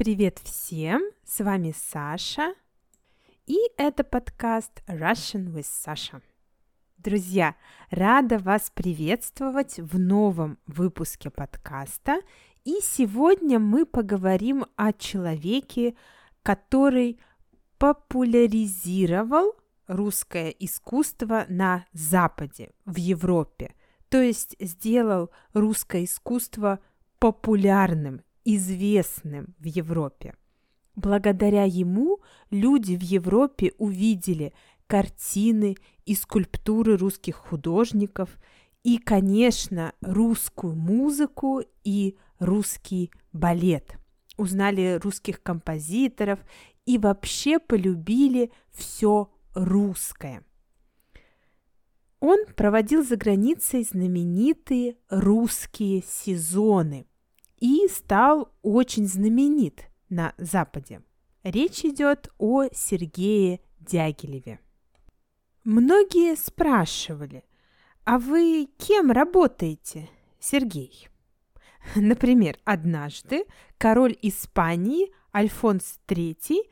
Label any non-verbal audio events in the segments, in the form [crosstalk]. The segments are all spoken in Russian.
Привет всем! С вами Саша, и это подкаст Russian with Sasha. Друзья, рада вас приветствовать в новом выпуске подкаста. И сегодня мы поговорим о человеке, который популяризировал русское искусство на Западе, в Европе. То есть сделал русское искусство популярным, известным в Европе. Благодаря ему люди в Европе увидели картины и скульптуры русских художников и, конечно, русскую музыку и русский балет. Узнали русских композиторов и вообще полюбили все русское. Он проводил за границей знаменитые русские сезоны и стал очень знаменит на Западе. Речь идет о Сергее Дягилеве. Многие спрашивали, а вы кем работаете, Сергей? [laughs] Например, однажды король Испании Альфонс III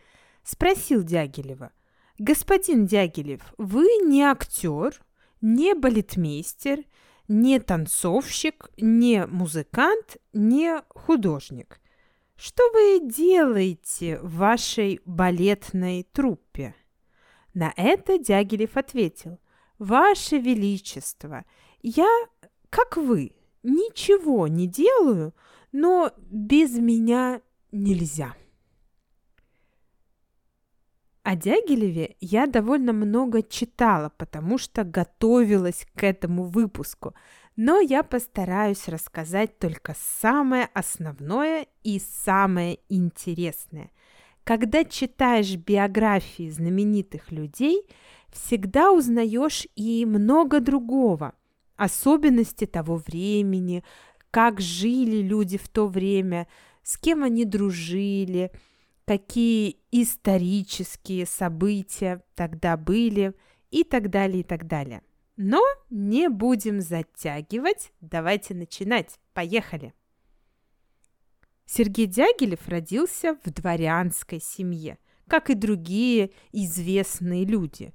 спросил Дягилева, «Господин Дягилев, вы не актер, не балетмейстер, не танцовщик, не музыкант, не художник. Что вы делаете в вашей балетной труппе?» На это Дягилев ответил, «Ваше Величество, я, как вы, ничего не делаю, но без меня нельзя». О Дягилеве я довольно много читала, потому что готовилась к этому выпуску, но я постараюсь рассказать только самое основное и самое интересное – когда читаешь биографии знаменитых людей, всегда узнаешь и много другого, особенности того времени, как жили люди в то время, с кем они дружили, какие исторические события тогда были и так далее, и так далее. Но не будем затягивать, давайте начинать. Поехали! Сергей Дягилев родился в дворянской семье, как и другие известные люди.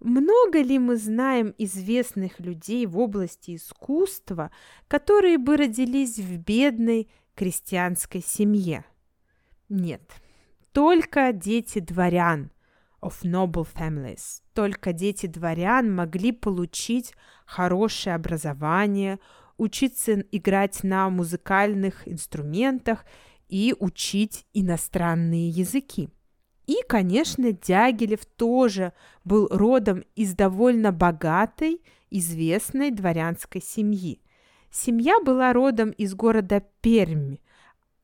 Много ли мы знаем известных людей в области искусства, которые бы родились в бедной крестьянской семье? Нет, только дети дворян of noble families, только дети дворян могли получить хорошее образование, учиться играть на музыкальных инструментах и учить иностранные языки. И, конечно, Дягилев тоже был родом из довольно богатой, известной дворянской семьи. Семья была родом из города Пермь,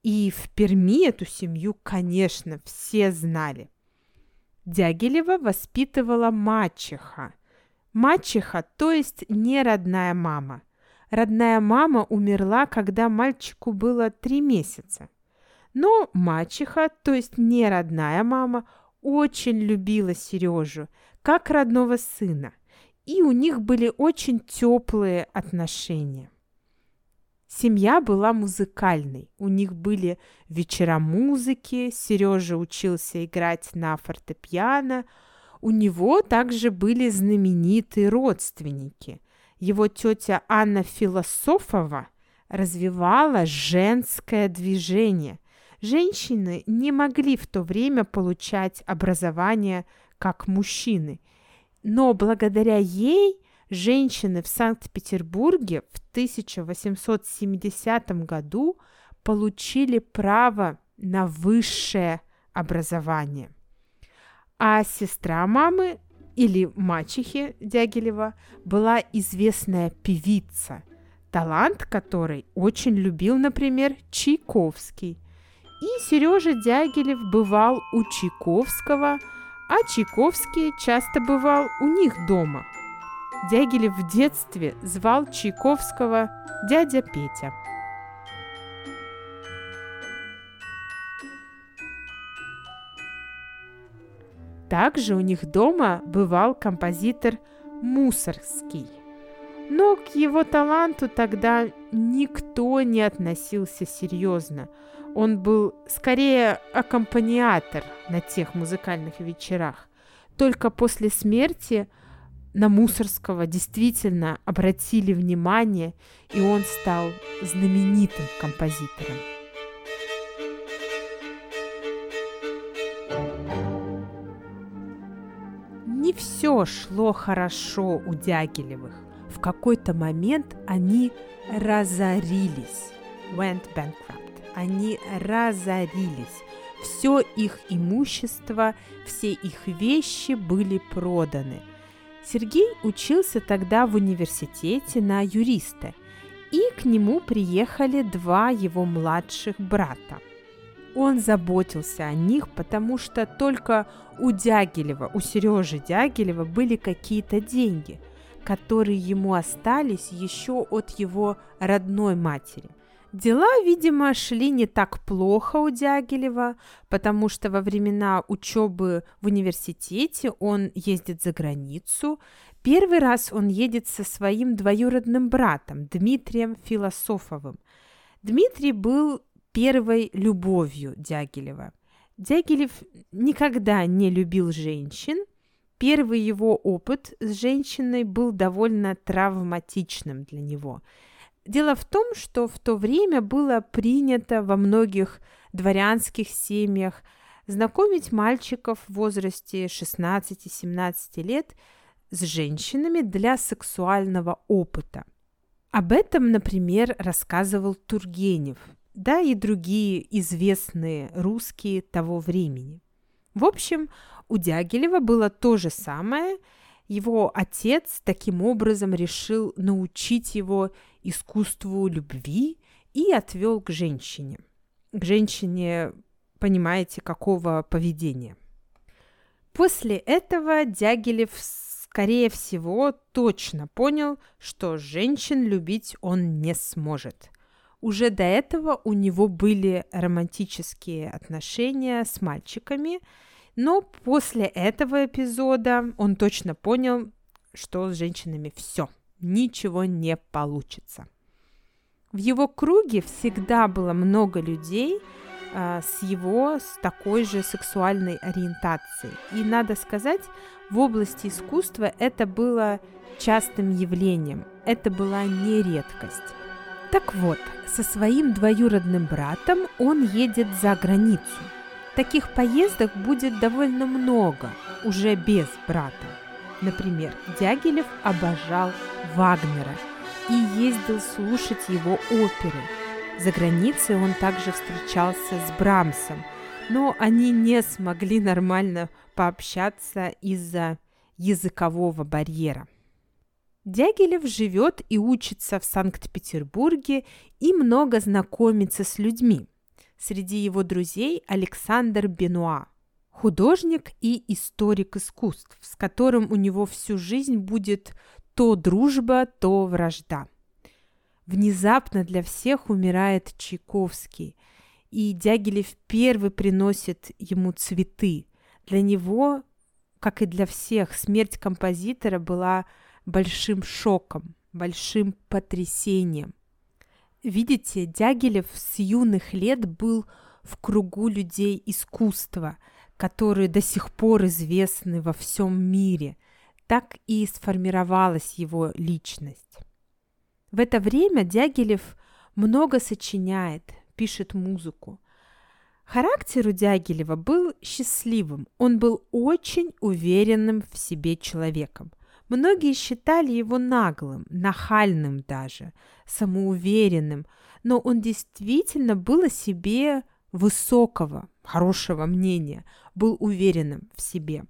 и в Перми эту семью, конечно, все знали. Дягилева воспитывала мачеха. Мачеха, то есть не родная мама – Родная мама умерла, когда мальчику было три месяца. Но мачеха, то есть не родная мама, очень любила Сережу, как родного сына, и у них были очень теплые отношения. Семья была музыкальной. У них были вечера музыки, Сережа учился играть на фортепиано. У него также были знаменитые родственники его тетя Анна Философова развивала женское движение. Женщины не могли в то время получать образование как мужчины, но благодаря ей женщины в Санкт-Петербурге в 1870 году получили право на высшее образование. А сестра мамы или мачехи Дягилева была известная певица, талант которой очень любил, например, Чайковский. И Сережа Дягилев бывал у Чайковского, а Чайковский часто бывал у них дома. Дягилев в детстве звал Чайковского дядя Петя. Также у них дома бывал композитор Мусорский. Но к его таланту тогда никто не относился серьезно. Он был скорее аккомпаниатор на тех музыкальных вечерах. Только после смерти на Мусорского действительно обратили внимание, и он стал знаменитым композитором. Не все шло хорошо у Дягилевых. В какой-то момент они разорились. Went bankrupt они разорились. Все их имущество, все их вещи были проданы. Сергей учился тогда в университете на юриста, и к нему приехали два его младших брата. Он заботился о них, потому что только у Дягилева, у Сережи Дягилева были какие-то деньги, которые ему остались еще от его родной матери – Дела, видимо, шли не так плохо у Дягилева, потому что во времена учебы в университете он ездит за границу. Первый раз он едет со своим двоюродным братом Дмитрием Философовым. Дмитрий был первой любовью Дягилева. Дягилев никогда не любил женщин. Первый его опыт с женщиной был довольно травматичным для него – Дело в том, что в то время было принято во многих дворянских семьях знакомить мальчиков в возрасте 16-17 лет с женщинами для сексуального опыта. Об этом, например, рассказывал Тургенев, да и другие известные русские того времени. В общем, у Дягилева было то же самое. Его отец таким образом решил научить его искусству любви и отвел к женщине. К женщине, понимаете, какого поведения. После этого Дягилев, скорее всего, точно понял, что женщин любить он не сможет. Уже до этого у него были романтические отношения с мальчиками, но после этого эпизода он точно понял, что с женщинами все – ничего не получится. В его круге всегда было много людей э, с его с такой же сексуальной ориентацией. И надо сказать, в области искусства это было частым явлением, это была не редкость. Так вот, со своим двоюродным братом он едет за границу. Таких поездок будет довольно много, уже без брата. Например, Дягилев обожал Вагнера и ездил слушать его оперы. За границей он также встречался с Брамсом, но они не смогли нормально пообщаться из-за языкового барьера. Дягилев живет и учится в Санкт-Петербурге и много знакомится с людьми. Среди его друзей Александр Бенуа – художник и историк искусств, с которым у него всю жизнь будет то дружба, то вражда. Внезапно для всех умирает Чайковский, и Дягилев первый приносит ему цветы. Для него, как и для всех, смерть композитора была большим шоком, большим потрясением. Видите, Дягилев с юных лет был в кругу людей искусства – которые до сих пор известны во всем мире, так и сформировалась его личность. В это время Дягилев много сочиняет, пишет музыку. Характер у Дягилева был счастливым, он был очень уверенным в себе человеком. Многие считали его наглым, нахальным даже, самоуверенным, но он действительно был о себе высокого, хорошего мнения, был уверенным в себе.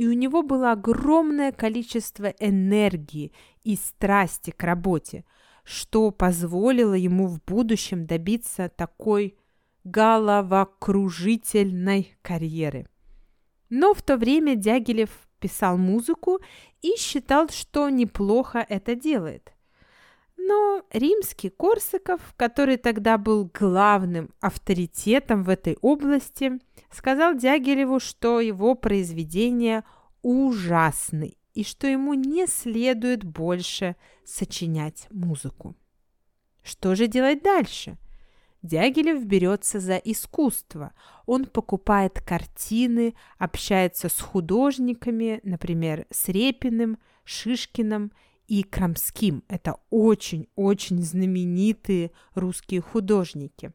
И у него было огромное количество энергии и страсти к работе, что позволило ему в будущем добиться такой головокружительной карьеры. Но в то время Дягилев писал музыку и считал, что неплохо это делает – но римский Корсаков, который тогда был главным авторитетом в этой области, сказал Дягилеву, что его произведения ужасны и что ему не следует больше сочинять музыку. Что же делать дальше? Дягилев берется за искусство. Он покупает картины, общается с художниками, например, с Репиным, Шишкиным и Крамским. Это очень-очень знаменитые русские художники.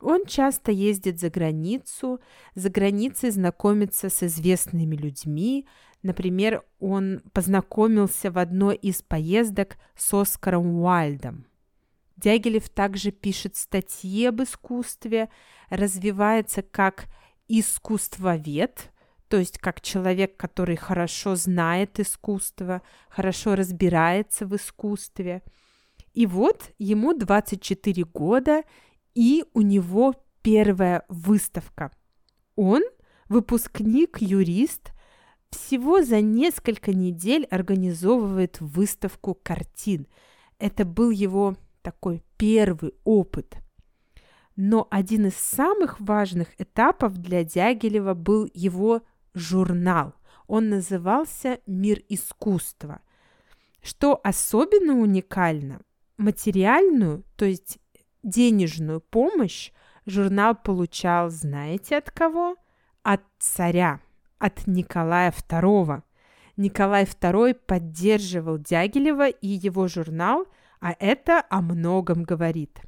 Он часто ездит за границу, за границей знакомится с известными людьми. Например, он познакомился в одной из поездок с Оскаром Уайльдом. Дягилев также пишет статьи об искусстве, развивается как искусствовед, то есть как человек, который хорошо знает искусство, хорошо разбирается в искусстве. И вот ему 24 года, и у него первая выставка. Он выпускник, юрист, всего за несколько недель организовывает выставку картин. Это был его такой первый опыт. Но один из самых важных этапов для Дягилева был его журнал. Он назывался «Мир искусства». Что особенно уникально, материальную, то есть денежную помощь журнал получал, знаете от кого? От царя, от Николая II. Николай II поддерживал Дягилева и его журнал, а это о многом говорит.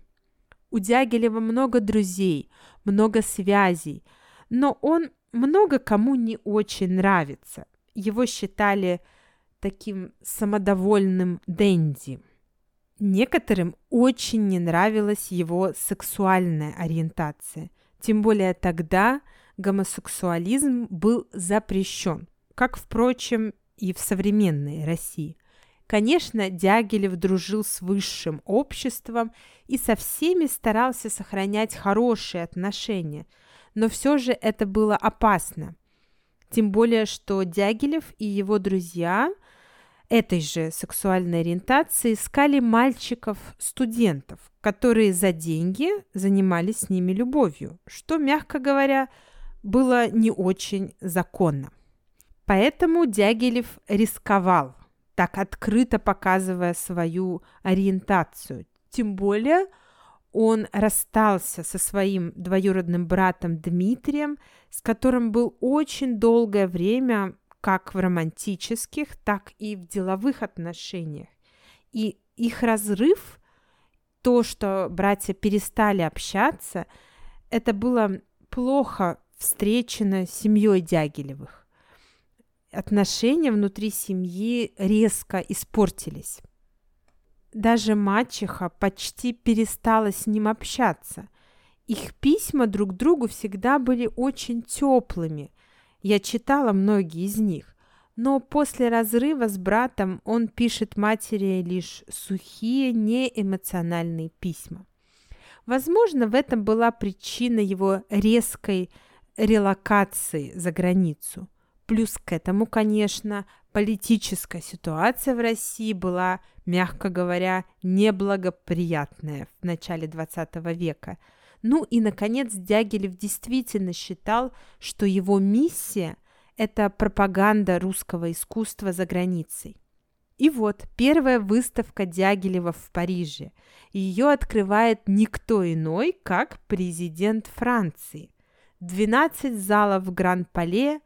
У Дягилева много друзей, много связей, но он много кому не очень нравится. Его считали таким самодовольным денди – Некоторым очень не нравилась его сексуальная ориентация. Тем более тогда гомосексуализм был запрещен, как, впрочем, и в современной России. Конечно, Дягилев дружил с высшим обществом и со всеми старался сохранять хорошие отношения, но все же это было опасно. Тем более, что Дягилев и его друзья – этой же сексуальной ориентации искали мальчиков-студентов, которые за деньги занимались с ними любовью, что, мягко говоря, было не очень законно. Поэтому Дягилев рисковал, так открыто показывая свою ориентацию. Тем более он расстался со своим двоюродным братом Дмитрием, с которым был очень долгое время как в романтических, так и в деловых отношениях. И их разрыв, то, что братья перестали общаться, это было плохо встречено семьей Дягилевых. Отношения внутри семьи резко испортились. Даже мачеха почти перестала с ним общаться. Их письма друг другу всегда были очень теплыми, я читала многие из них, но после разрыва с братом он пишет матери лишь сухие, неэмоциональные письма. Возможно, в этом была причина его резкой релокации за границу. Плюс к этому, конечно, политическая ситуация в России была, мягко говоря, неблагоприятная в начале XX века – ну и, наконец, Дягилев действительно считал, что его миссия – это пропаганда русского искусства за границей. И вот первая выставка Дягилева в Париже. Ее открывает никто иной, как президент Франции. 12 залов в Гран-Пале,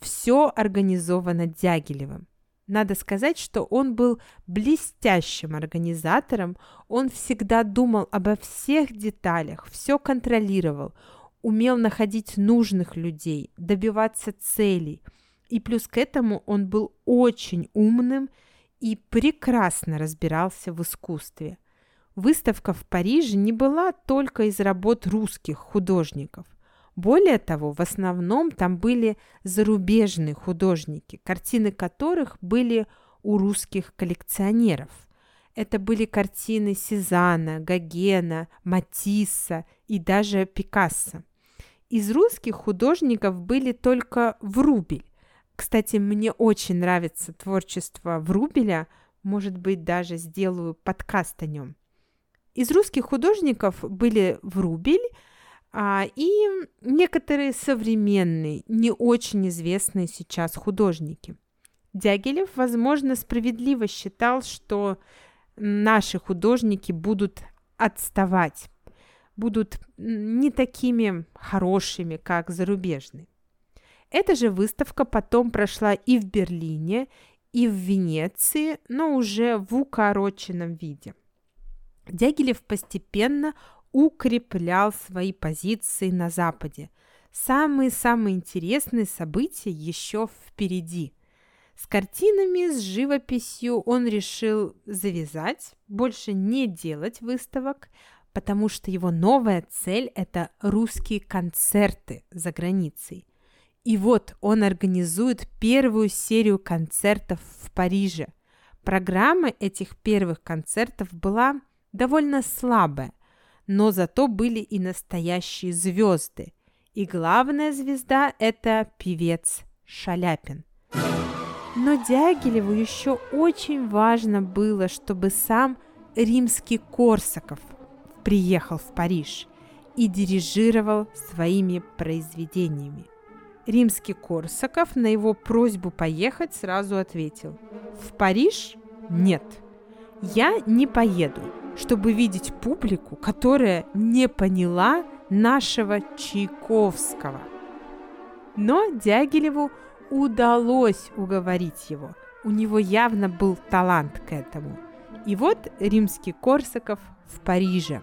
все организовано Дягилевым. Надо сказать, что он был блестящим организатором, он всегда думал обо всех деталях, все контролировал, умел находить нужных людей, добиваться целей. И плюс к этому он был очень умным и прекрасно разбирался в искусстве. Выставка в Париже не была только из работ русских художников. Более того, в основном там были зарубежные художники, картины которых были у русских коллекционеров. Это были картины Сезана, Гогена, Матисса и даже Пикассо. Из русских художников были только Врубель. Кстати, мне очень нравится творчество Врубеля, может быть, даже сделаю подкаст о нем. Из русских художников были Врубель, и некоторые современные, не очень известные сейчас художники. Дягилев, возможно, справедливо считал, что наши художники будут отставать. будут не такими хорошими, как зарубежные. Эта же выставка потом прошла и в Берлине, и в Венеции, но уже в укороченном виде. Дягилев постепенно укреплял свои позиции на Западе. Самые-самые интересные события еще впереди. С картинами, с живописью он решил завязать, больше не делать выставок, потому что его новая цель – это русские концерты за границей. И вот он организует первую серию концертов в Париже. Программа этих первых концертов была довольно слабая, но зато были и настоящие звезды. И главная звезда – это певец Шаляпин. Но Дягилеву еще очень важно было, чтобы сам римский Корсаков приехал в Париж и дирижировал своими произведениями. Римский Корсаков на его просьбу поехать сразу ответил «В Париж? Нет, я не поеду, чтобы видеть публику, которая не поняла нашего Чайковского». Но Дягилеву удалось уговорить его. У него явно был талант к этому. И вот римский Корсаков в Париже.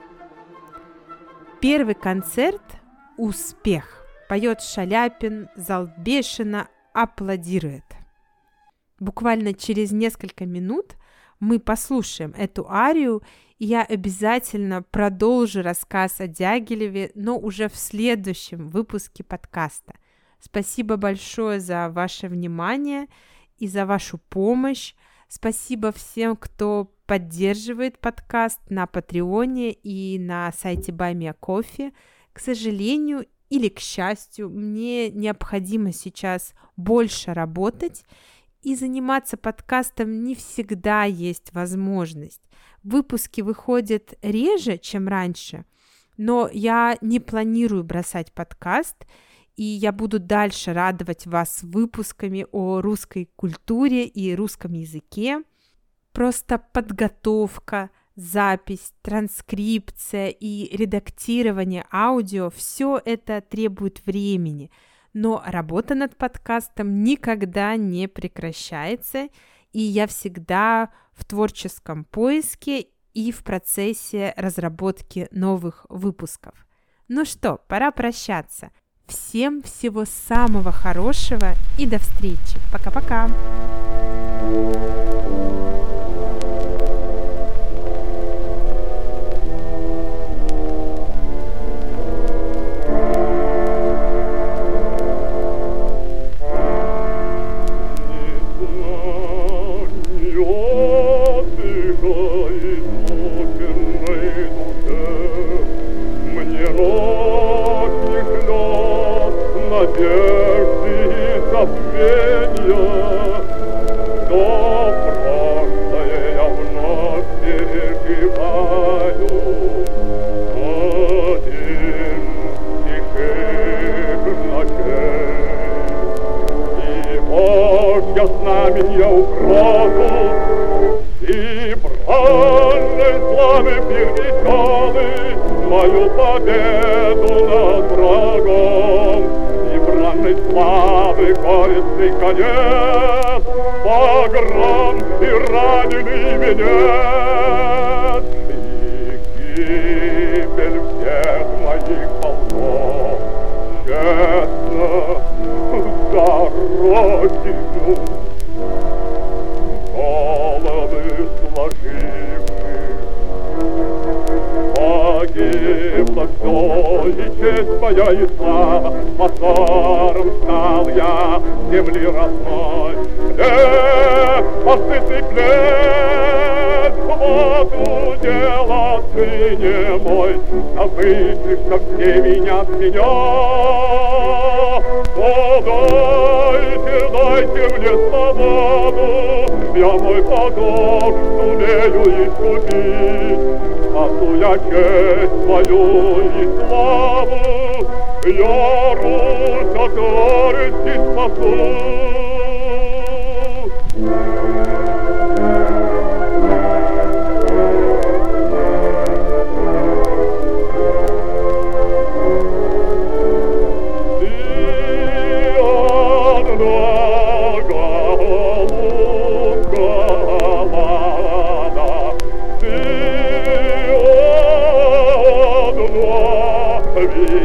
Первый концерт – успех. Поет Шаляпин, зал бешено аплодирует. Буквально через несколько минут мы послушаем эту арию, и я обязательно продолжу рассказ о Дягилеве, но уже в следующем выпуске подкаста. Спасибо большое за ваше внимание и за вашу помощь. Спасибо всем, кто поддерживает подкаст на Патреоне и на сайте Баймия Кофе. К сожалению или к счастью, мне необходимо сейчас больше работать, и заниматься подкастом не всегда есть возможность. Выпуски выходят реже, чем раньше, но я не планирую бросать подкаст – и я буду дальше радовать вас выпусками о русской культуре и русском языке. Просто подготовка, запись, транскрипция и редактирование аудио – все это требует времени. Но работа над подкастом никогда не прекращается, и я всегда в творческом поиске и в процессе разработки новых выпусков. Ну что, пора прощаться – Всем всего самого хорошего и до встречи. Пока-пока. дорогу. И бранной славы пир Мою победу над врагом. И бранной славы горестный конец, Погром и раненый венец. И гибель всех моих полков, Честно за Родину ağladılar şimdi. погибло все, и честь моя и слава, Мазаром стал я земли родной. Хлеб, постыдный хлеб, воду дело ты не мой, Забытый, что все меня меня. О, дайте, дайте мне свободу, Я мой поток сумею искупить, Спасу я Отец твою и славу, Яру, который ты спасу. Yeah. [laughs]